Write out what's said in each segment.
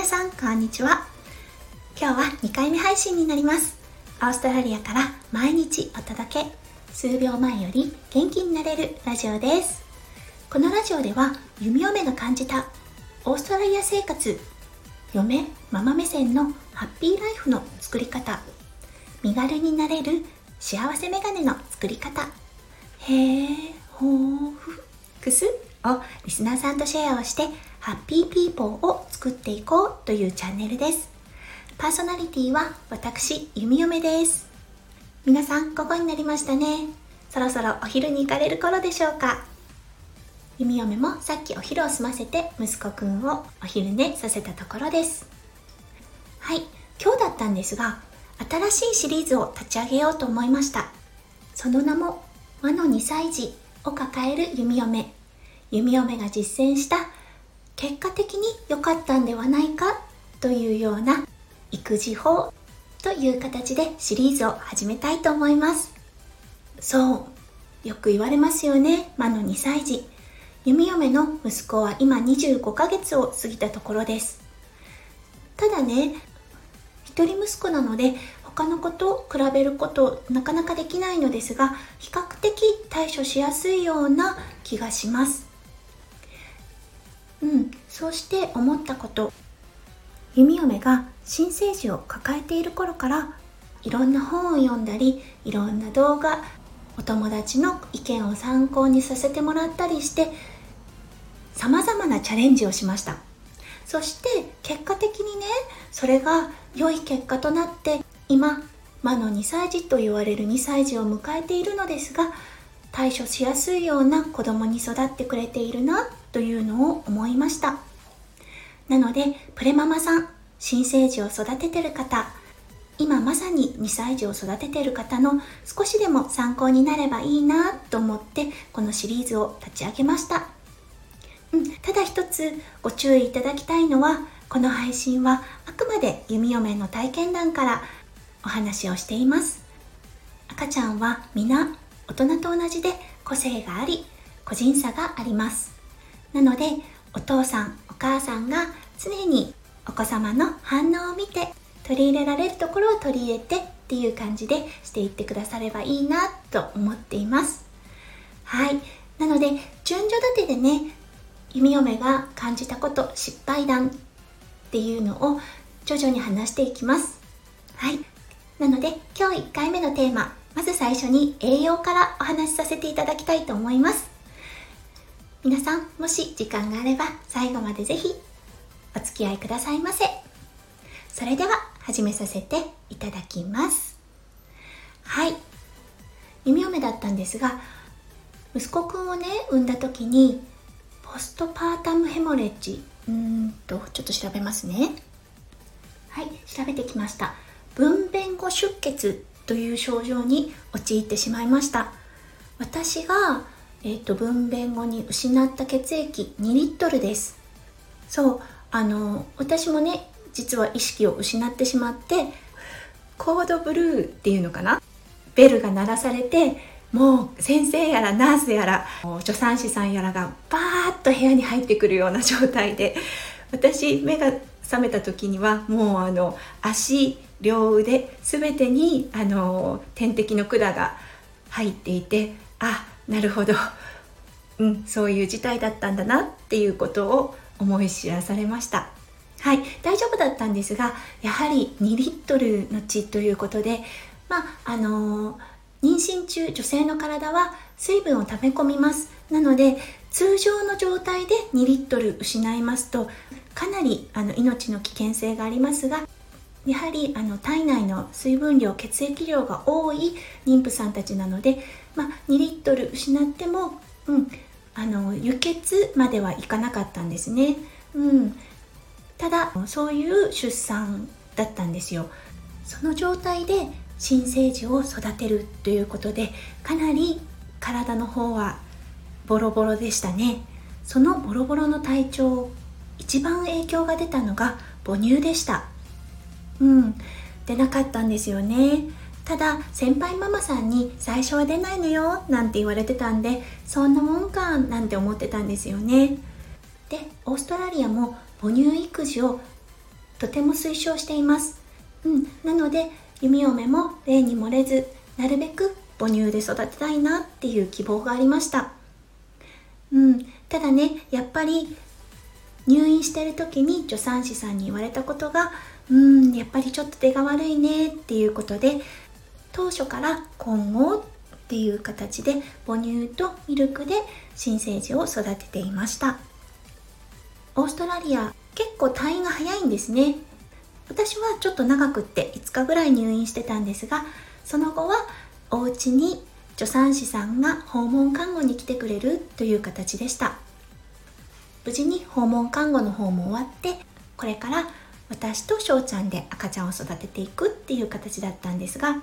皆さんこんにちは。今日は2回目配信になります。オーストラリアから毎日お届け。数秒前より元気になれるラジオです。このラジオでは弓嫁が感じたオーストラリア生活嫁ママ目線のハッピーライフの作り方。身軽になれる幸せメガネの作り方。へえほうふくすをリスナーさんとシェアをしてハッピーピーポーを作っていこうというチャンネルです。パーソナリティは私弓嫁です。皆さん午後になりましたね。そろそろお昼に行かれる頃でしょうか。弓嫁もさっきお昼を済ませて息子くんをお昼寝させたところです。はい今日だったんですが新しいシリーズを立ち上げようと思いました。その名も和の2歳児を抱える弓嫁。弓嫁が実践した結果的に良かったんではないかというような育児法という形でシリーズを始めたいと思います。そうよく言われますよね。魔の2歳児。弓嫁の息子は今25ヶ月を過ぎたところです。ただね一人息子なので他の子と比べることなかなかできないのですが比較的対処しやすいような気がします。うんそうして思ったこと。弓嫁が新生児を抱えている頃からいろんな本を読んだりいろんな動画お友達の意見を参考にさせてもらったりしてさまざまなチャレンジをしました。そして結果的にねそれが良い結果となって今魔の2歳児と言われる2歳児を迎えているのですが対処しやすいような子供に育ってくれているなというのを思いました。なのでプレママさん新生児を育ててる方今まさに2歳児を育ててる方の少しでも参考になればいいなと思ってこのシリーズを立ち上げました、うん、ただ一つご注意いただきたいのはこの配信はあくまで弓嫁の体験談からお話をしています。赤ちゃんは皆大人と同じで個性があり個人差があります。なのでお父さんお母さんが常にお子様の反応を見て取り入れられるところを取り入れてっていう感じでしていってくださればいいなと思っています。はい。なので順序立てでね弓嫁が感じたこと失敗談っていうのを徐々に話していきます。はい。なので今日1回目のテーマまず最初に栄養からお話しさせていただきたいと思います。皆さんもし時間があれば最後までぜひお付き合いくださいませ。それでは始めさせていただきます。はい。弓嫁だったんですが息子くんをね産んだ時にポストパータムヘモレッジうーんとちょっと調べますね。はい調べてきました。分娩後出血という症状に陥ってしまいました。私が、えーと、分娩後に失った血液2リットルです。そうあの私もね実は意識を失ってしまってコードブルーっていうのかな？ベルが鳴らされてもう先生やらナースやら助産師さんやらがバーッと部屋に入ってくるような状態で私目が覚めた時にはもうあの足両腕全てにあの点滴の管が入っていてあなるほど、うん、そういう事態だったんだなっていうことを思い知らされました。はい大丈夫だったんですがやはり2リットルの血ということでまああの妊娠中女性の体は水分を溜め込みます。なので通常の状態で2リットル失いますとかなりあの命の危険性がありますがやはりあの体内の水分量血液量が多い妊婦さんたちなので、まあ、2リットル失っても、うん、あの輸血まではいかなかったんですね、うん、ただそういう出産だったんですよ。その状態で新生児を育てるということでかなり体の方はボロボロでしたね。そのボロボロの体調一番影響が出たのが母乳でした。うん。出なかったんですよね。ただ先輩ママさんに最初は出ないのよなんて言われてたんでそんなもんかなんて思ってたんですよね。でオーストラリアも母乳育児をとても推奨しています、うん、なので弓嫁も例に漏れずなるべく母乳で育てたいなっていう希望がありました。うん。ただねやっぱり入院してる時に助産師さんに言われたことがうんやっぱりちょっと手が悪いねっていうことで当初から今後っていう形で母乳とミルクで新生児を育てていました。オーストラリア結構退院が早いんですね。私はちょっと長くって5日ぐらい入院してたんですがその後はお家に助産師さんが訪問看護に来てくれるという形でした。無事に訪問看護の方も終わってこれから私と翔ちゃんで赤ちゃんを育てていくっていう形だったんですが、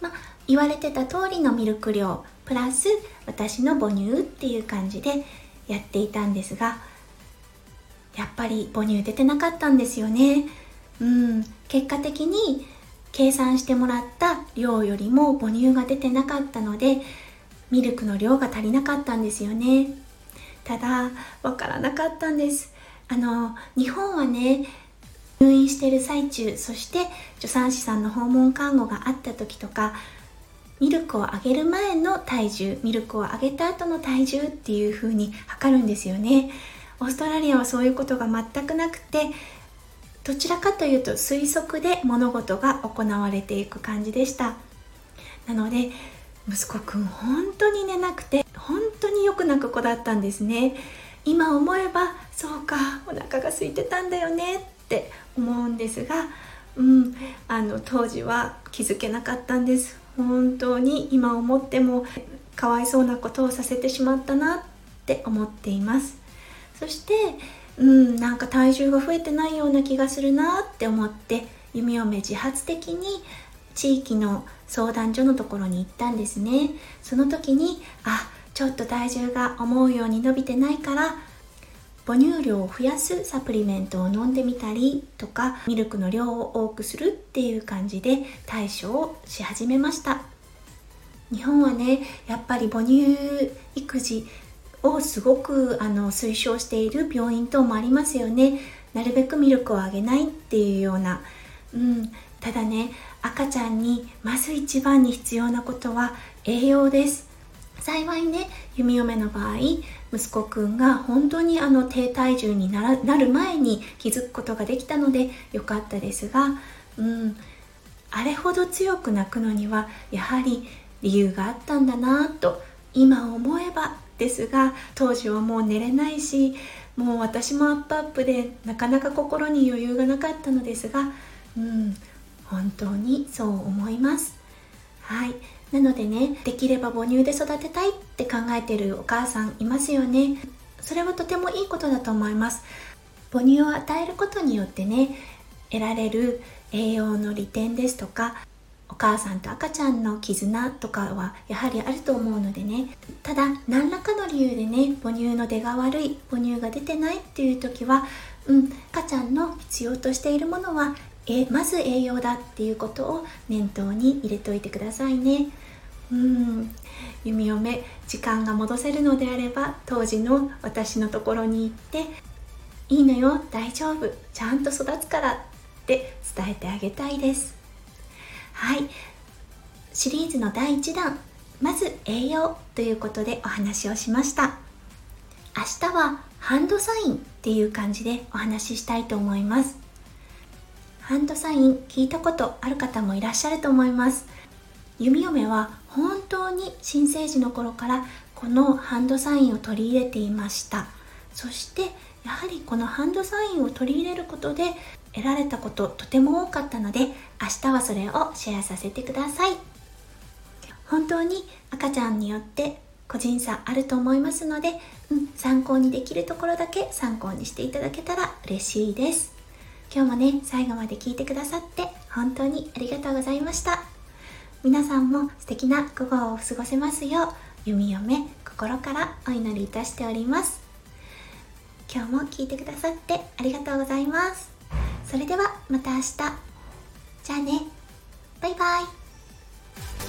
まあ、言われてた通りのミルク量プラス私の母乳っていう感じでやっていたんですがやっぱり母乳出てなかったんですよね。うん。結果的に計算してもらった量よりも母乳が出てなかったのでミルクの量が足りなかったんですよね。ただわからなかったんです。あの日本はね入院してる最中そして助産師さんの訪問看護があった時とかミルクをあげる前の体重ミルクをあげた後の体重っていう風に測るんですよね。オーストラリアはそういうことが全くなくてどちらかというと推測で物事が行われていく感じでした。なので息子くん本当に寝なくて本当によく泣く子だったんですね。今思えばそうかお腹が空いてたんだよねって思うんですがうんあの当時は気づけなかったんです。本当に今思ってもかわいそうなことをさせてしまったなって思っています。そしてうんなんか体重が増えてないような気がするなって思って弓嫁自発的に地域の相談所のところに行ったんですね。その時にあちょっと体重が思うように伸びてないから母乳量を増やすサプリメントを飲んでみたりとかミルクの量を多くするっていう感じで対処をし始めました。日本はねやっぱり母乳育児をすごくあの推奨している病院等もありますよね。なるべくミルクをあげないっていうような、うん、ただね赤ちゃんにまず一番に必要なことは栄養です。幸いね弓嫁の場合息子くんが本当にあの低体重になる前に気づくことができたのでよかったですが、うん、あれほど強く泣くのにはやはり理由があったんだなと今思えばですが当時はもう寝れないしもう私もアップアップでなかなか心に余裕がなかったのですがうん本当にそう思います。はい。なのでねできれば母乳で育てたいって考えてるお母さんいますよね。それはとてもいいことだと思います。母乳を与えることによってね得られる栄養の利点ですとかお母さんと赤ちゃんの絆とかはやはりあると思うのでね。ただ何らかの理由でね母乳の出が悪い母乳が出てないっていう時はうん赤ちゃんの必要としているものはえまず栄養だっていうことを念頭に入れておいてくださいね。うん。弓嫁時間が戻せるのであれば当時の私のところに行って「いいのよ大丈夫。ちゃんと育つから」って伝えてあげたいです。はい。シリーズの第1弾。まず栄養ということでお話をしました。明日はハンドサインっていう感じでお話ししたいと思います。ハンドサイン聞いたことある方もいらっしゃると思います。弓嫁は本当に新生児の頃からこのハンドサインを取り入れていました。そしてやはりこのハンドサインを取り入れることで得られたこととても多かったので明日はそれをシェアさせてください。本当に赤ちゃんによって個人差あると思いますので、うん、参考にできるところだけ参考にしていただけたら嬉しいです。今日もね最後まで聞いてくださって本当にありがとうございました。皆さんも素敵な午後を過ごせますよう弓嫁心からお祈りいたしております。今日も聞いてくださってありがとうございます。それではまた明日。じゃあね。バイバイ。